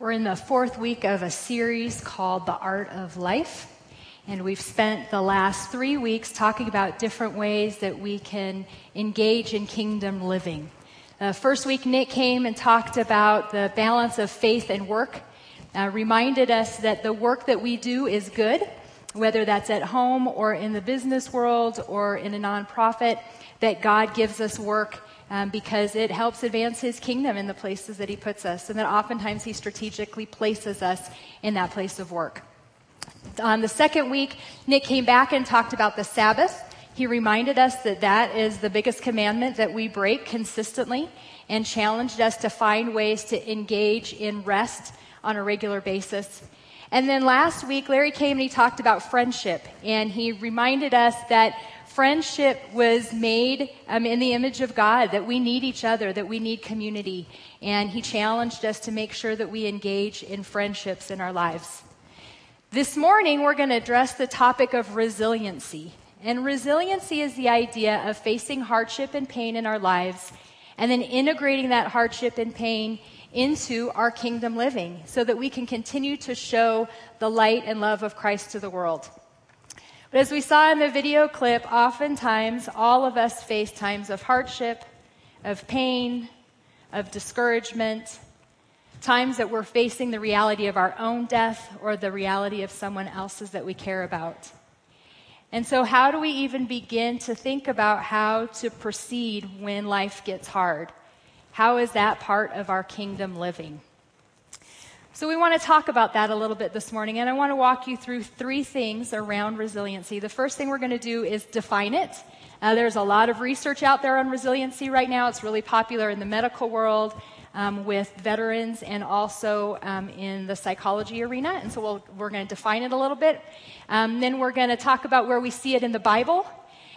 We're in the fourth week of a series called The Art of Life. And we've spent the last three weeks talking about different ways that we can engage in kingdom living. Uh, first week, Nick came and talked about the balance of faith and work, uh, reminded us that the work that we do is good, whether that's at home or in the business world or in a nonprofit, that God gives us work um, because it helps advance his kingdom in the places that he puts us, and that oftentimes he strategically places us in that place of work. On the second week, Nick came back and talked about the Sabbath. He reminded us that that is the biggest commandment that we break consistently and challenged us to find ways to engage in rest on a regular basis. And then last week, Larry came and he talked about friendship, and he reminded us that friendship was made um, in the image of God, that we need each other, that we need community. And He challenged us to make sure that we engage in friendships in our lives. This morning, we're going to address the topic of resiliency. And resiliency is the idea of facing hardship and pain in our lives and then integrating that hardship and pain into our kingdom living so that we can continue to show the light and love of Christ to the world. But as we saw in the video clip, oftentimes all of us face times of hardship, of pain, of discouragement, times that we're facing the reality of our own death or the reality of someone else's that we care about. And so, how do we even begin to think about how to proceed when life gets hard? How is that part of our kingdom living? So, we want to talk about that a little bit this morning, and I want to walk you through three things around resiliency. The first thing we're going to do is define it. Uh, there's a lot of research out there on resiliency right now. It's really popular in the medical world um, with veterans and also um, in the psychology arena. And so we'll, we're going to define it a little bit. Um, then we're going to talk about where we see it in the Bible.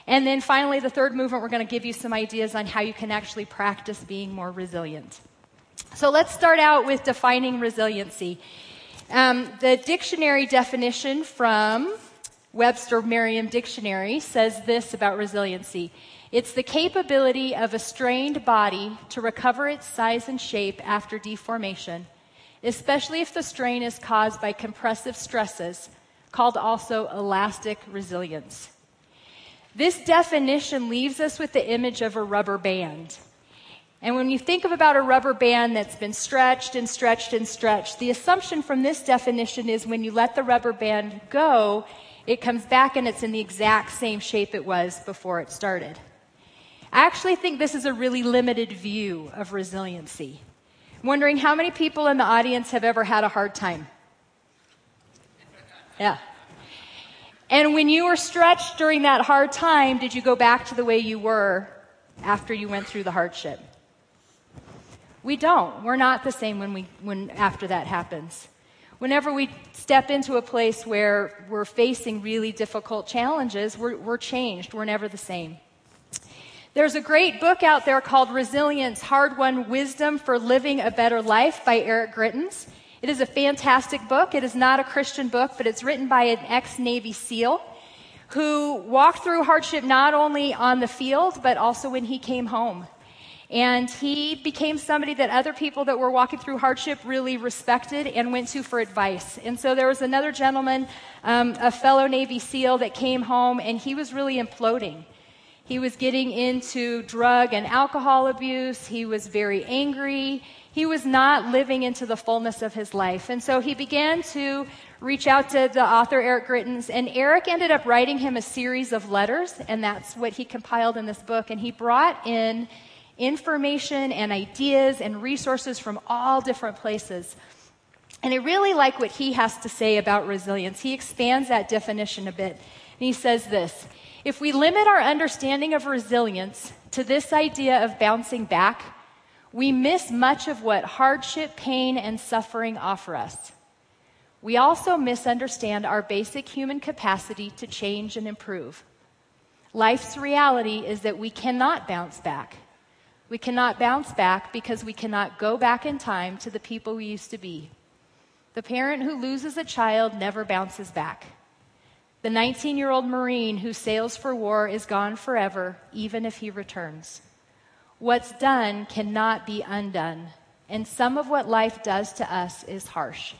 And then finally, the third movement, we're going to give you some ideas on how you can actually practice being more resilient. So let's start out with defining resiliency. Um, the dictionary definition from Webster Merriam Dictionary says this about resiliency it's the capability of a strained body to recover its size and shape after deformation, especially if the strain is caused by compressive stresses, called also elastic resilience. This definition leaves us with the image of a rubber band. And when you think of about a rubber band that's been stretched and stretched and stretched, the assumption from this definition is when you let the rubber band go, it comes back and it's in the exact same shape it was before it started. I actually think this is a really limited view of resiliency. I'm wondering how many people in the audience have ever had a hard time? Yeah. And when you were stretched during that hard time, did you go back to the way you were after you went through the hardship? We don't. We're not the same when we, when, after that happens. Whenever we step into a place where we're facing really difficult challenges, we're, we're changed. We're never the same. There's a great book out there called Resilience Hard Won Wisdom for Living a Better Life by Eric Greitens. It is a fantastic book. It is not a Christian book, but it's written by an ex Navy SEAL who walked through hardship not only on the field, but also when he came home. And he became somebody that other people that were walking through hardship really respected and went to for advice. And so there was another gentleman, um, a fellow Navy SEAL, that came home and he was really imploding. He was getting into drug and alcohol abuse. He was very angry. He was not living into the fullness of his life. And so he began to reach out to the author, Eric Greitens, and Eric ended up writing him a series of letters, and that's what he compiled in this book. And he brought in information and ideas and resources from all different places. And I really like what he has to say about resilience. He expands that definition a bit. And he says this If we limit our understanding of resilience to this idea of bouncing back, we miss much of what hardship, pain, and suffering offer us. We also misunderstand our basic human capacity to change and improve. Life's reality is that we cannot bounce back. We cannot bounce back because we cannot go back in time to the people we used to be. The parent who loses a child never bounces back. The 19 year old Marine who sails for war is gone forever, even if he returns. What's done cannot be undone, and some of what life does to us is harsh.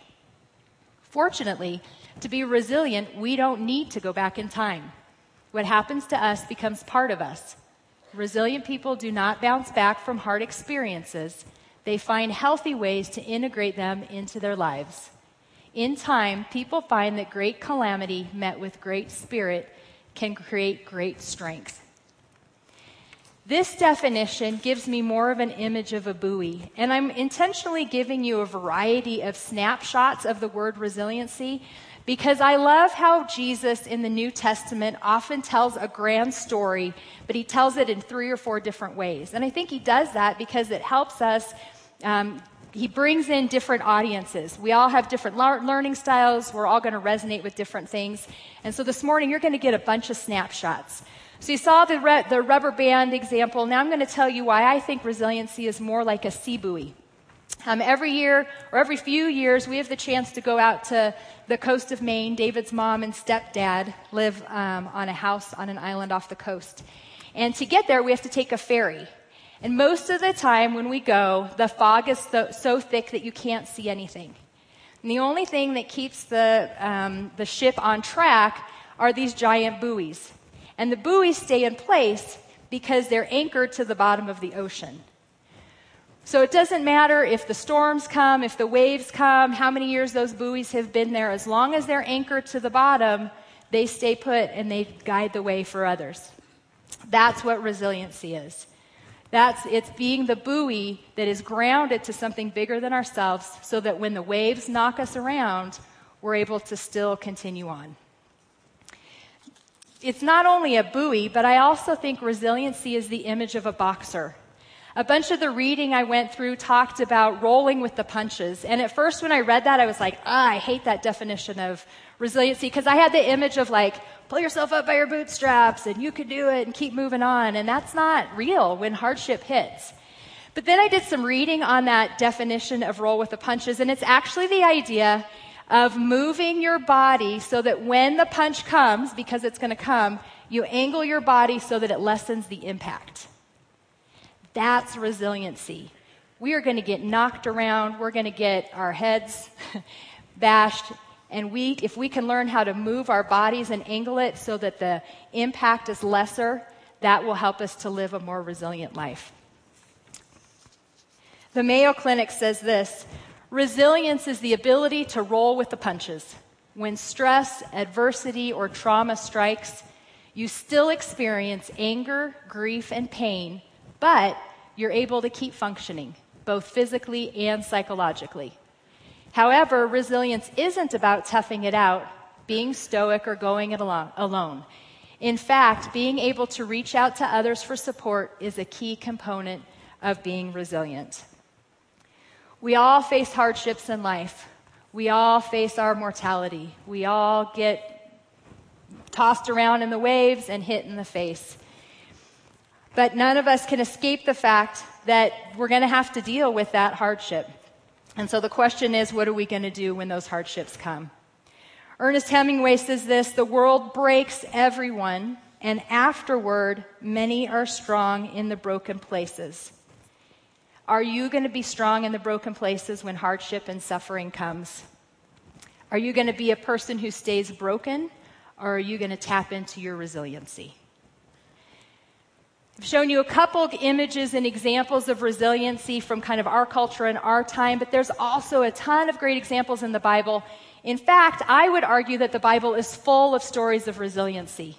Fortunately, to be resilient, we don't need to go back in time. What happens to us becomes part of us. Resilient people do not bounce back from hard experiences. They find healthy ways to integrate them into their lives. In time, people find that great calamity met with great spirit can create great strength. This definition gives me more of an image of a buoy, and I'm intentionally giving you a variety of snapshots of the word resiliency because I love how Jesus in the New Testament often tells a grand story, but he tells it in three or four different ways. And I think he does that because it helps us. Um, he brings in different audiences. We all have different learning styles. We're all going to resonate with different things. And so this morning, you're going to get a bunch of snapshots. So you saw the, re- the rubber band example. Now I'm going to tell you why I think resiliency is more like a sea buoy. Um, every year or every few years, we have the chance to go out to the coast of Maine. David's mom and stepdad live um, on a house on an island off the coast. And to get there, we have to take a ferry. And most of the time when we go, the fog is so, so thick that you can't see anything. And the only thing that keeps the, um, the ship on track are these giant buoys. And the buoys stay in place because they're anchored to the bottom of the ocean. So it doesn't matter if the storms come, if the waves come, how many years those buoys have been there. As long as they're anchored to the bottom, they stay put and they guide the way for others. That's what resiliency is. That's it's being the buoy that is grounded to something bigger than ourselves so that when the waves knock us around, we're able to still continue on. It's not only a buoy, but I also think resiliency is the image of a boxer. A bunch of the reading I went through talked about rolling with the punches. And at first, when I read that, I was like, ah, I hate that definition of resiliency because I had the image of like, pull yourself up by your bootstraps and you can do it and keep moving on. And that's not real when hardship hits. But then I did some reading on that definition of roll with the punches, and it's actually the idea of moving your body so that when the punch comes, because it's going to come, you angle your body so that it lessens the impact. That's resiliency. We are going to get knocked around. We're going to get our heads bashed. And we, if we can learn how to move our bodies and angle it so that the impact is lesser, that will help us to live a more resilient life. The Mayo Clinic says this resilience is the ability to roll with the punches. When stress, adversity, or trauma strikes, you still experience anger, grief, and pain but you're able to keep functioning, both physically and psychologically. However, resilience isn't about toughing it out, being stoic, or going it alone. In fact, being able to reach out to others for support is a key component of being resilient. We all face hardships in life. We all face our mortality. We all get tossed around in the waves and hit in the face. But none of us can escape the fact that we're going to have to deal with that hardship. And so the question is, what are we going to do when those hardships come? Ernest Hemingway says this the world breaks everyone, and afterward, many are strong in the broken places. Are you going to be strong in the broken places when hardship and suffering comes? Are you going to be a person who stays broken, or are you going to tap into your resiliency? I've shown you a couple images and examples of resiliency from kind of our culture and our time, but there's also a ton of great examples in the Bible. In fact, I would argue that the Bible is full of stories of resiliency.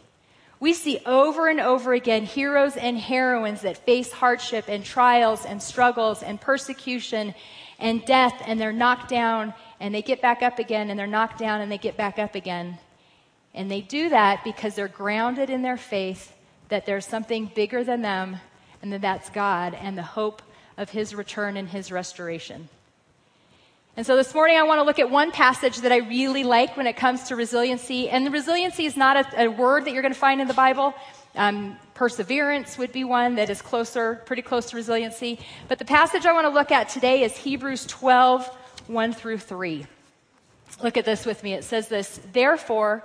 We see over and over again heroes and heroines that face hardship and trials and struggles and persecution and death, and they're knocked down and they get back up again, and they're knocked down and they get back up again. And they do that because they're grounded in their faith that there's something bigger than them and that that's God and the hope of his return and his restoration. And so this morning I want to look at one passage that I really like when it comes to resiliency. And resiliency is not a, a word that you're going to find in the Bible. Um, perseverance would be one that is closer, pretty close to resiliency. But the passage I want to look at today is Hebrews 12, 1 through 3. Look at this with me. It says this Therefore,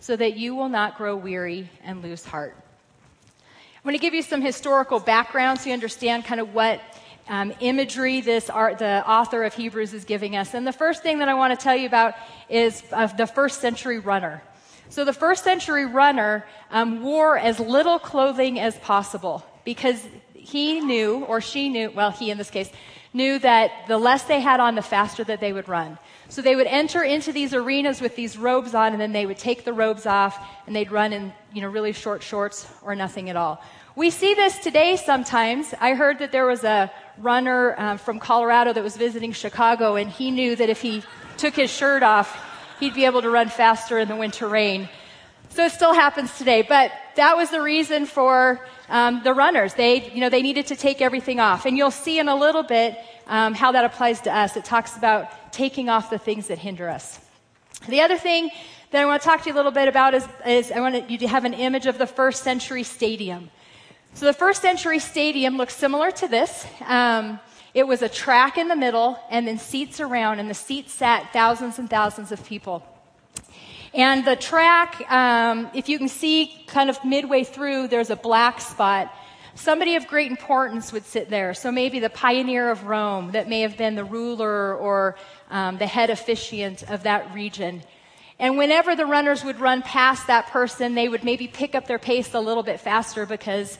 so that you will not grow weary and lose heart. I'm going to give you some historical background so you understand kind of what um, imagery this art, the author of Hebrews is giving us. And the first thing that I want to tell you about is uh, the first century runner. So the first century runner um, wore as little clothing as possible because he knew, or she knew, well, he in this case, knew that the less they had on, the faster that they would run. So they would enter into these arenas with these robes on, and then they would take the robes off, and they'd run in, you know, really short shorts or nothing at all. We see this today sometimes. I heard that there was a runner uh, from Colorado that was visiting Chicago, and he knew that if he took his shirt off, he'd be able to run faster in the winter rain. So it still happens today, but that was the reason for um, the runners. They, you know, they needed to take everything off, and you'll see in a little bit um, how that applies to us. It talks about taking off the things that hinder us. The other thing that I want to talk to you a little bit about is, is I want you to have an image of the first century stadium. So the first century stadium looks similar to this. Um, it was a track in the middle and then seats around, and the seats sat thousands and thousands of people. And the track, um, if you can see kind of midway through, there's a black spot. Somebody of great importance would sit there. So maybe the pioneer of Rome, that may have been the ruler or um, the head officiant of that region. And whenever the runners would run past that person, they would maybe pick up their pace a little bit faster because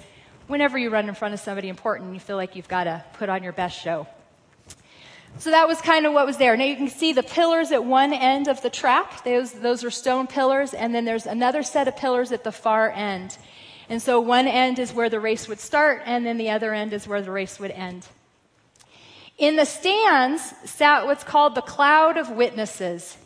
whenever you run in front of somebody important, you feel like you've got to put on your best show. So that was kind of what was there. Now you can see the pillars at one end of the track. Those, those are stone pillars, and then there's another set of pillars at the far end. And so one end is where the race would start, and then the other end is where the race would end. In the stands sat what's called the cloud of witnesses.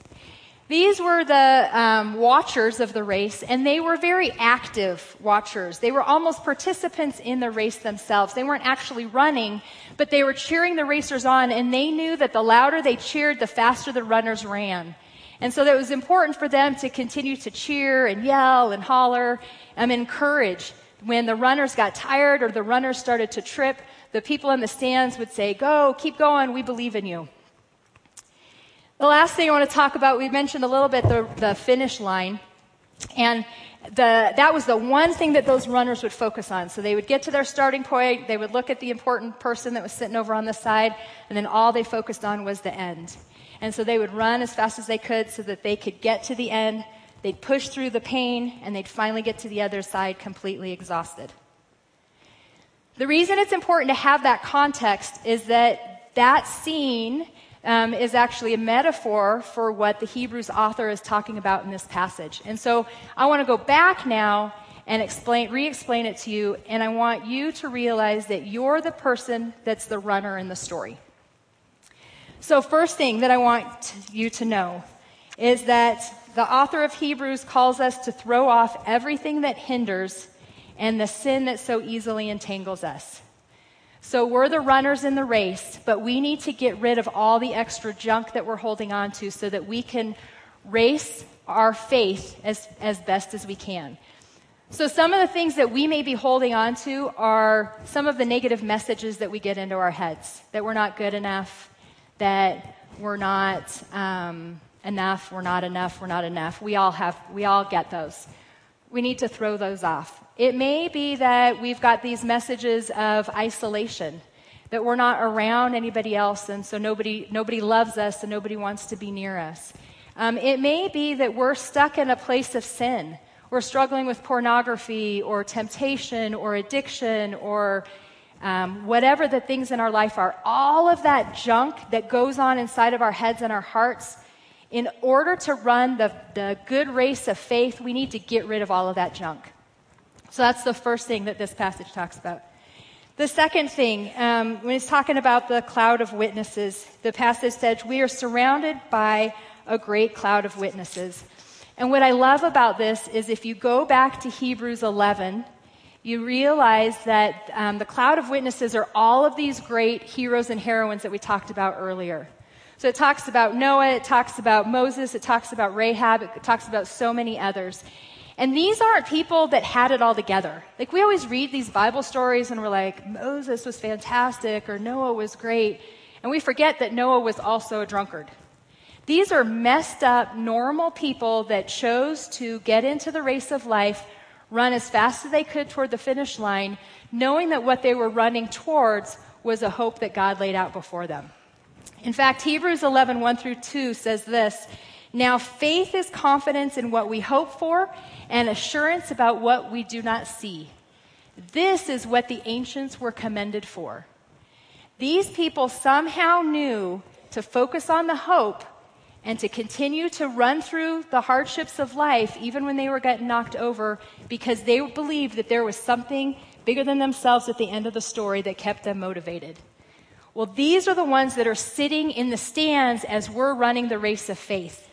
These were the um, watchers of the race, and they were very active watchers. They were almost participants in the race themselves. They weren't actually running, but they were cheering the racers on, and they knew that the louder they cheered, the faster the runners ran. And so it was important for them to continue to cheer and yell and holler and encourage. When the runners got tired or the runners started to trip, the people in the stands would say, Go, keep going, we believe in you. The last thing I want to talk about, we mentioned a little bit the, the finish line. And the, that was the one thing that those runners would focus on. So they would get to their starting point, they would look at the important person that was sitting over on the side, and then all they focused on was the end. And so they would run as fast as they could so that they could get to the end. They'd push through the pain, and they'd finally get to the other side completely exhausted. The reason it's important to have that context is that that scene um, is actually a metaphor for what the Hebrews author is talking about in this passage. And so I want to go back now and explain, re-explain it to you, and I want you to realize that you're the person that's the runner in the story. So, first thing that I want you to know is that the author of Hebrews calls us to throw off everything that hinders and the sin that so easily entangles us. So we're the runners in the race, but we need to get rid of all the extra junk that we're holding on to so that we can race our faith as, as best as we can. So some of the things that we may be holding on to are some of the negative messages that we get into our heads that we're not good enough, that we're not um, enough, we're not enough, we're not enough. We all have, we all get those. We need to throw those off. It may be that we've got these messages of isolation, that we're not around anybody else, and so nobody, nobody loves us and nobody wants to be near us. Um, it may be that we're stuck in a place of sin. We're struggling with pornography or temptation or addiction or um, whatever the things in our life are. All of that junk that goes on inside of our heads and our hearts, in order to run the, the good race of faith, we need to get rid of all of that junk. So that's the first thing that this passage talks about. The second thing, um, when he's talking about the cloud of witnesses, the passage says, We are surrounded by a great cloud of witnesses. And what I love about this is if you go back to Hebrews 11, you realize that um, the cloud of witnesses are all of these great heroes and heroines that we talked about earlier. So it talks about Noah, it talks about Moses, it talks about Rahab, it talks about so many others. And these aren't people that had it all together. Like we always read these Bible stories and we're like, Moses was fantastic or Noah was great. And we forget that Noah was also a drunkard. These are messed up, normal people that chose to get into the race of life, run as fast as they could toward the finish line, knowing that what they were running towards was a hope that God laid out before them. In fact, Hebrews 11, 1 through 2 says this Now faith is confidence in what we hope for and assurance about what we do not see. This is what the ancients were commended for. These people somehow knew to focus on the hope and to continue to run through the hardships of life, even when they were getting knocked over, because they believed that there was something bigger than themselves at the end of the story that kept them motivated. Well, these are the ones that are sitting in the stands as we're running the race of faith.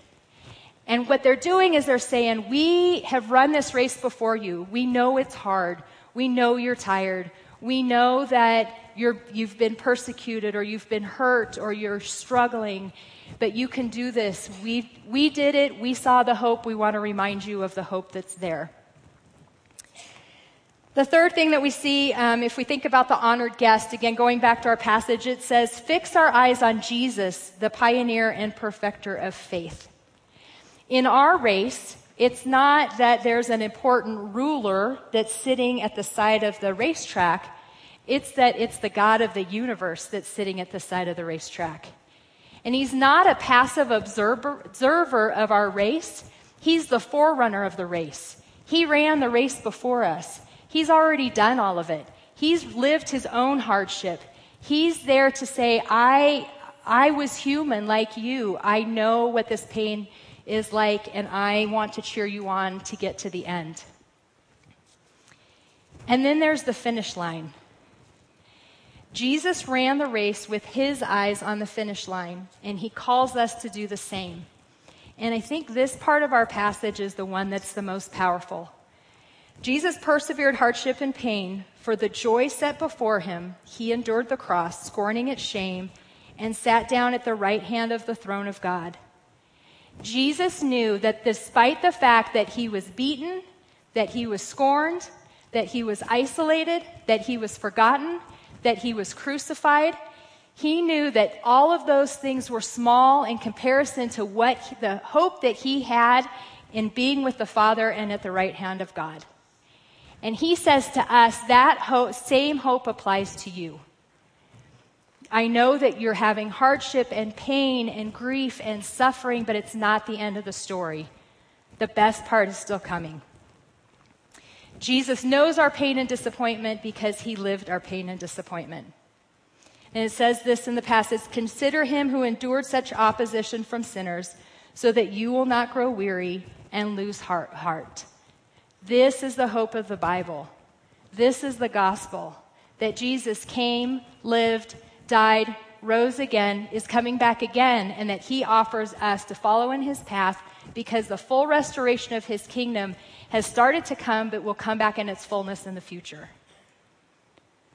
And what they're doing is they're saying, We have run this race before you. We know it's hard. We know you're tired. We know that you have been persecuted or you've been hurt or you're struggling, but you can do this. We, we did it. We saw the hope. We want to remind you of the hope that's there. The third thing that we see, um, if we think about the honored guest, again, going back to our passage, it says, Fix our eyes on Jesus, the pioneer and perfecter of faith. In our race, it's not that there's an important ruler that's sitting at the side of the racetrack. It's that it's the God of the universe that's sitting at the side of the racetrack. And he's not a passive observer, observer of our race. He's the forerunner of the race. He ran the race before us. He's already done all of it. He's lived his own hardship. He's there to say, I, I was human like you. I know what this pain is like, and I want to cheer you on to get to the end. And then there's the finish line. Jesus ran the race with his eyes on the finish line, and he calls us to do the same. And I think this part of our passage is the one that's the most powerful. Jesus persevered hardship and pain. For the joy set before him, he endured the cross, scorning its shame, and sat down at the right hand of the throne of God. Jesus knew that despite the fact that he was beaten, that he was scorned, that he was isolated, that he was forgotten, that he was crucified, he knew that all of those things were small in comparison to what the hope that he had in being with the Father and at the right hand of God. And he says to us that hope, same hope applies to you. I know that you're having hardship and pain and grief and suffering, but it's not the end of the story. The best part is still coming. Jesus knows our pain and disappointment because he lived our pain and disappointment. And it says this in the passage Consider him who endured such opposition from sinners, so that you will not grow weary and lose heart. heart. This is the hope of the Bible. This is the gospel that Jesus came, lived, died, rose again, is coming back again, and that he offers us to follow in his path because the full restoration of his kingdom has started to come, but will come back in its fullness in the future.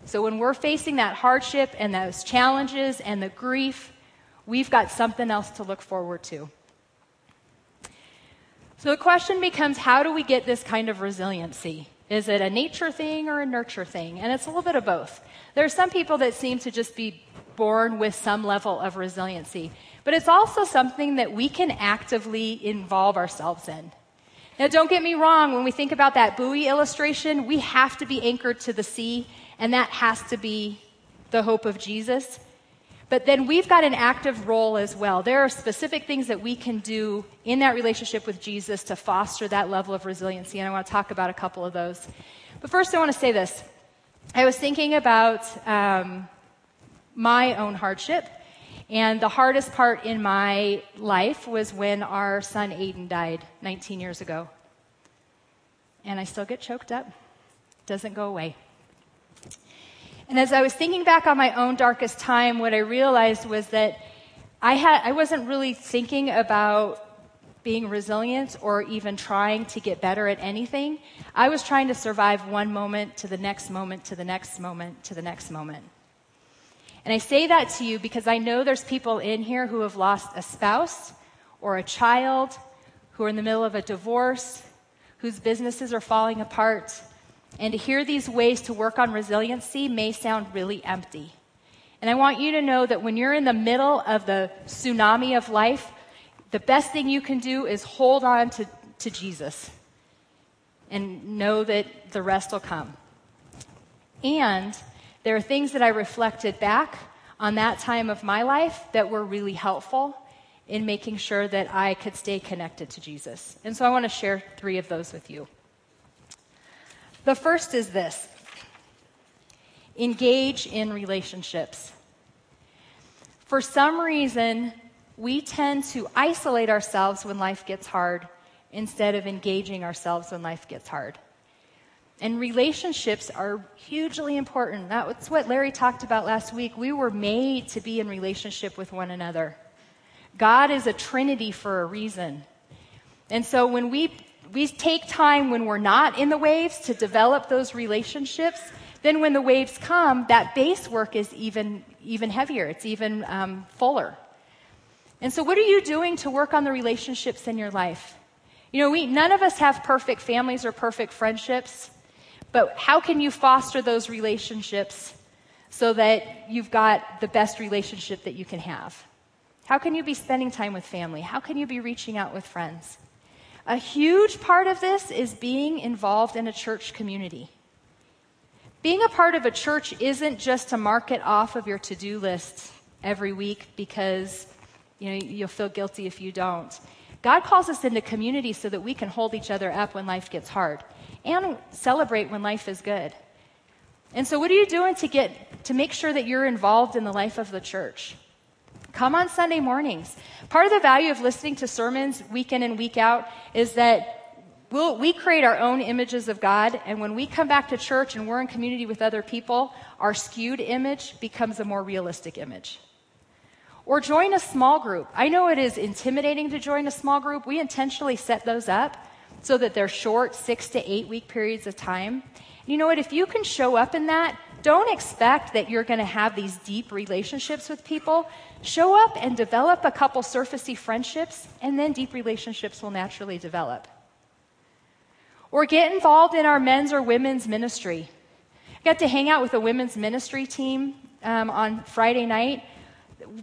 So when we're facing that hardship and those challenges and the grief, we've got something else to look forward to. So the question becomes how do we get this kind of resiliency? Is it a nature thing or a nurture thing? And it's a little bit of both. There are some people that seem to just be born with some level of resiliency, but it's also something that we can actively involve ourselves in. Now, don't get me wrong, when we think about that buoy illustration, we have to be anchored to the sea, and that has to be the hope of Jesus. But then we've got an active role as well. There are specific things that we can do in that relationship with Jesus to foster that level of resiliency, and I want to talk about a couple of those. But first, I want to say this. I was thinking about um, my own hardship, and the hardest part in my life was when our son Aiden died 19 years ago. And I still get choked up, doesn't go away. And as I was thinking back on my own darkest time, what I realized was that I, had, I wasn't really thinking about being resilient or even trying to get better at anything. I was trying to survive one moment to the next moment to the next moment to the next moment. And I say that to you because I know there's people in here who have lost a spouse or a child, who are in the middle of a divorce, whose businesses are falling apart. And to hear these ways to work on resiliency may sound really empty. And I want you to know that when you're in the middle of the tsunami of life, the best thing you can do is hold on to, to Jesus and know that the rest will come. And there are things that I reflected back on that time of my life that were really helpful in making sure that I could stay connected to Jesus. And so I want to share three of those with you. The first is this engage in relationships. For some reason, we tend to isolate ourselves when life gets hard instead of engaging ourselves when life gets hard. And relationships are hugely important. That's what Larry talked about last week. We were made to be in relationship with one another. God is a trinity for a reason. And so when we, we take time when we're not in the waves to develop those relationships, then when the waves come, that base work is even, even heavier. It's even um, fuller. And so what are you doing to work on the relationships in your life? You know, we, none of us have perfect families or perfect friendships. But how can you foster those relationships so that you've got the best relationship that you can have? How can you be spending time with family? How can you be reaching out with friends? A huge part of this is being involved in a church community. Being a part of a church isn't just to mark it off of your to do list every week because you know, you'll feel guilty if you don't. God calls us into community so that we can hold each other up when life gets hard and celebrate when life is good. And so, what are you doing to get to make sure that you're involved in the life of the church? Come on Sunday mornings. Part of the value of listening to sermons week in and week out is that we'll, we create our own images of God, and when we come back to church and we're in community with other people, our skewed image becomes a more realistic image. Or join a small group. I know it is intimidating to join a small group. We intentionally set those up so that they're short, six to eight week periods of time. You know what? If you can show up in that, don't expect that you're going to have these deep relationships with people. Show up and develop a couple surfacey friendships, and then deep relationships will naturally develop. Or get involved in our men's or women's ministry. I got to hang out with a women's ministry team um, on Friday night.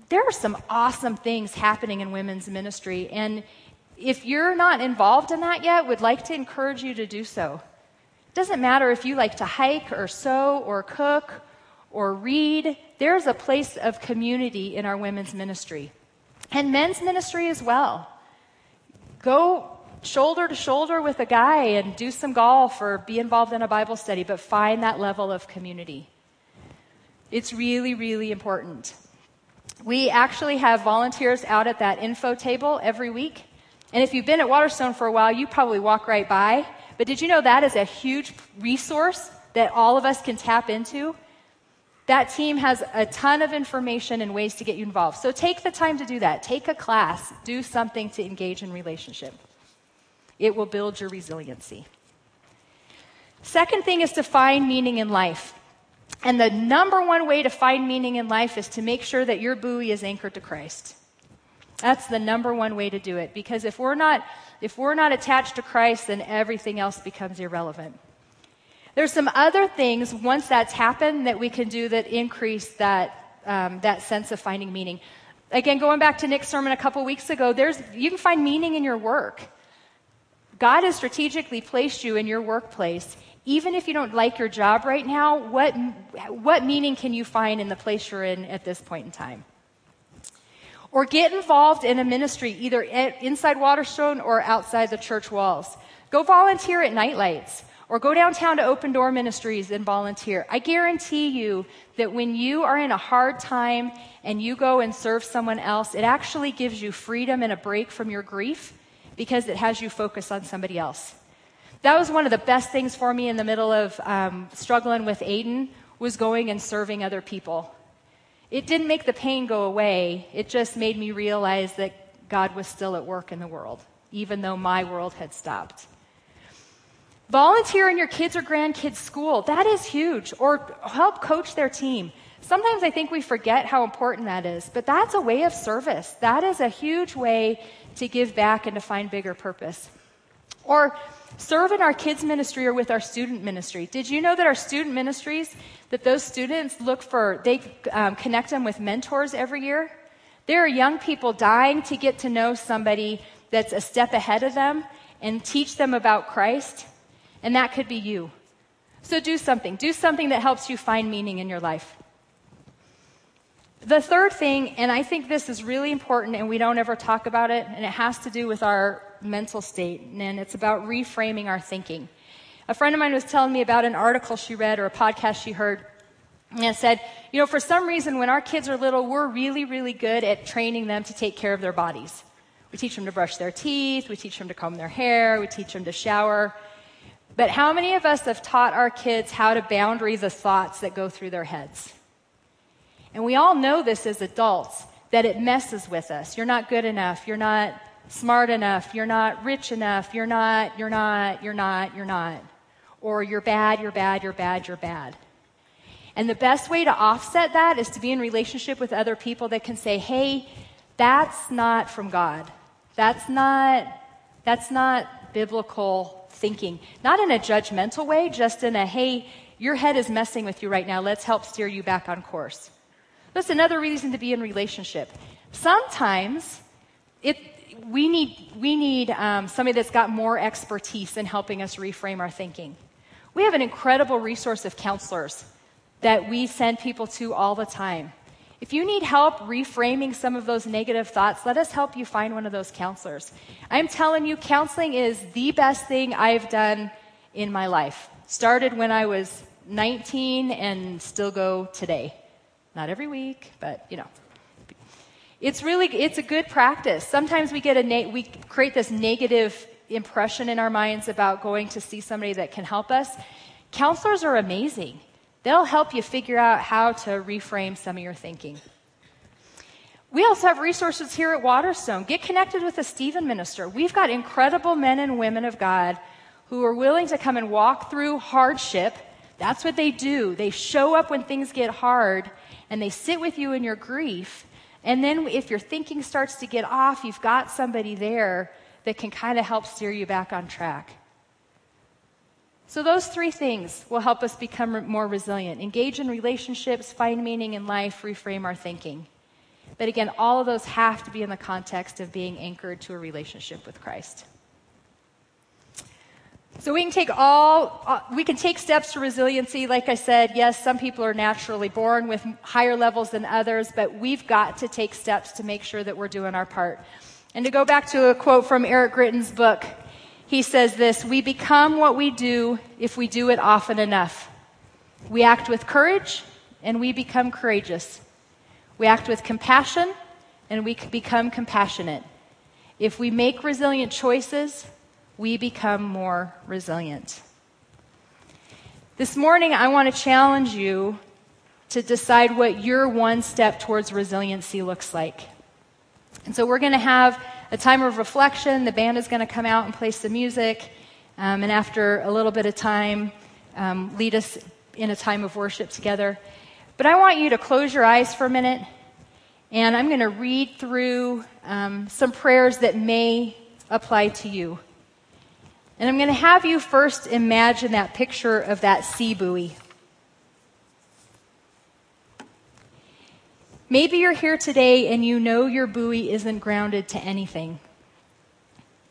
There are some awesome things happening in women's ministry, and if you're not involved in that yet, would like to encourage you to do so. Doesn't matter if you like to hike or sew or cook or read, there's a place of community in our women's ministry and men's ministry as well. Go shoulder to shoulder with a guy and do some golf or be involved in a Bible study, but find that level of community. It's really, really important. We actually have volunteers out at that info table every week and if you've been at Waterstone for a while, you probably walk right by. But did you know that is a huge resource that all of us can tap into? That team has a ton of information and ways to get you involved. So take the time to do that. Take a class, do something to engage in relationship. It will build your resiliency. Second thing is to find meaning in life. And the number one way to find meaning in life is to make sure that your buoy is anchored to Christ. That's the number one way to do it because if we're not if we're not attached to Christ then everything else becomes irrelevant. There's some other things once that's happened that we can do that increase that um, that sense of finding meaning. Again, going back to Nick's sermon a couple weeks ago, there's you can find meaning in your work. God has strategically placed you in your workplace. Even if you don't like your job right now, what, what meaning can you find in the place you're in at this point in time? Or get involved in a ministry, either inside Waterstone or outside the church walls. Go volunteer at Nightlights or go downtown to Open Door Ministries and volunteer. I guarantee you that when you are in a hard time and you go and serve someone else, it actually gives you freedom and a break from your grief because it has you focus on somebody else. That was one of the best things for me in the middle of um, struggling with Aiden was going and serving other people. It didn't make the pain go away. It just made me realize that God was still at work in the world, even though my world had stopped. Volunteer in your kids or grandkids' school. That is huge. Or help coach their team. Sometimes I think we forget how important that is, but that's a way of service. That is a huge way to give back and to find bigger purpose. Or serve in our kids ministry or with our student ministry. Did you know that our student ministries, that those students look for, they um, connect them with mentors every year? There are young people dying to get to know somebody that's a step ahead of them and teach them about Christ, and that could be you. So do something. Do something that helps you find meaning in your life. The third thing, and I think this is really important and we don't ever talk about it, and it has to do with our mental state, and it's about reframing our thinking. A friend of mine was telling me about an article she read or a podcast she heard, and it said, you know, for some reason, when our kids are little, we're really, really good at training them to take care of their bodies. We teach them to brush their teeth, we teach them to comb their hair, we teach them to shower. But how many of us have taught our kids how to boundary the thoughts that go through their heads? And we all know this as adults that it messes with us. You're not good enough. You're not smart enough. You're not rich enough. You're not, you're not, you're not, you're not. Or you're bad, you're bad, you're bad, you're bad. And the best way to offset that is to be in relationship with other people that can say, hey, that's not from God. That's not, that's not biblical thinking. Not in a judgmental way, just in a, hey, your head is messing with you right now. Let's help steer you back on course. That's another reason to be in relationship. Sometimes it, we need, we need um, somebody that's got more expertise in helping us reframe our thinking. We have an incredible resource of counselors that we send people to all the time. If you need help reframing some of those negative thoughts, let us help you find one of those counselors. I'm telling you, counseling is the best thing I've done in my life. Started when I was 19 and still go today. Not every week, but you know. It's really it's a good practice. Sometimes we get a na- we create this negative impression in our minds about going to see somebody that can help us. Counselors are amazing. They'll help you figure out how to reframe some of your thinking. We also have resources here at Waterstone. Get connected with a Stephen minister. We've got incredible men and women of God who are willing to come and walk through hardship. That's what they do. They show up when things get hard and they sit with you in your grief. And then if your thinking starts to get off, you've got somebody there that can kind of help steer you back on track. So, those three things will help us become more resilient engage in relationships, find meaning in life, reframe our thinking. But again, all of those have to be in the context of being anchored to a relationship with Christ. So we can take all, uh, we can take steps to resiliency. Like I said, yes, some people are naturally born with higher levels than others, but we've got to take steps to make sure that we're doing our part. And to go back to a quote from Eric Greitens' book, he says this We become what we do if we do it often enough. We act with courage and we become courageous. We act with compassion and we become compassionate. If we make resilient choices, we become more resilient. This morning, I want to challenge you to decide what your one step towards resiliency looks like. And so we're going to have a time of reflection. The band is going to come out and play some music. Um, and after a little bit of time, um, lead us in a time of worship together. But I want you to close your eyes for a minute. And I'm going to read through um, some prayers that may apply to you. And I'm going to have you first imagine that picture of that sea buoy. Maybe you're here today and you know your buoy isn't grounded to anything.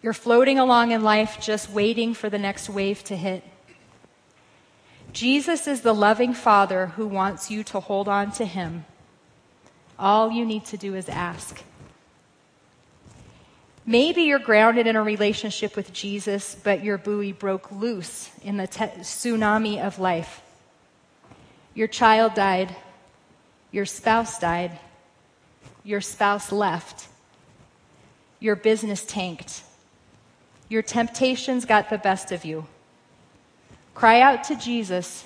You're floating along in life just waiting for the next wave to hit. Jesus is the loving Father who wants you to hold on to Him. All you need to do is ask. Maybe you're grounded in a relationship with Jesus, but your buoy broke loose in the te- tsunami of life. Your child died. Your spouse died. Your spouse left. Your business tanked. Your temptations got the best of you. Cry out to Jesus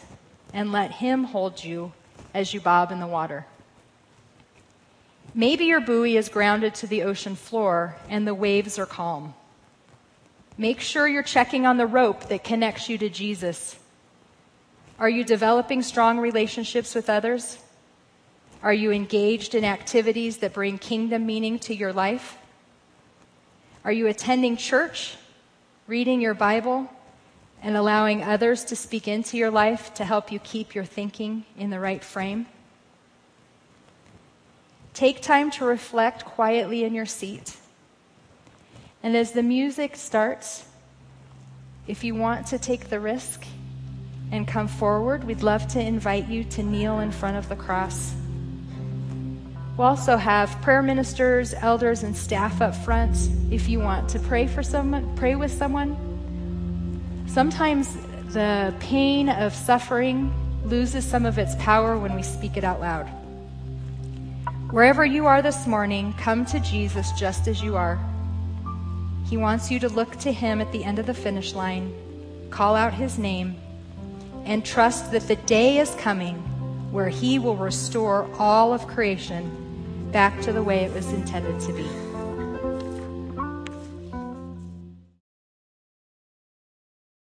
and let Him hold you as you bob in the water. Maybe your buoy is grounded to the ocean floor and the waves are calm. Make sure you're checking on the rope that connects you to Jesus. Are you developing strong relationships with others? Are you engaged in activities that bring kingdom meaning to your life? Are you attending church, reading your Bible, and allowing others to speak into your life to help you keep your thinking in the right frame? Take time to reflect quietly in your seat. And as the music starts, if you want to take the risk and come forward, we'd love to invite you to kneel in front of the cross. We'll also have prayer ministers, elders, and staff up front if you want to pray for someone, pray with someone. Sometimes the pain of suffering loses some of its power when we speak it out loud. Wherever you are this morning, come to Jesus just as you are. He wants you to look to Him at the end of the finish line, call out His name, and trust that the day is coming where He will restore all of creation back to the way it was intended to be.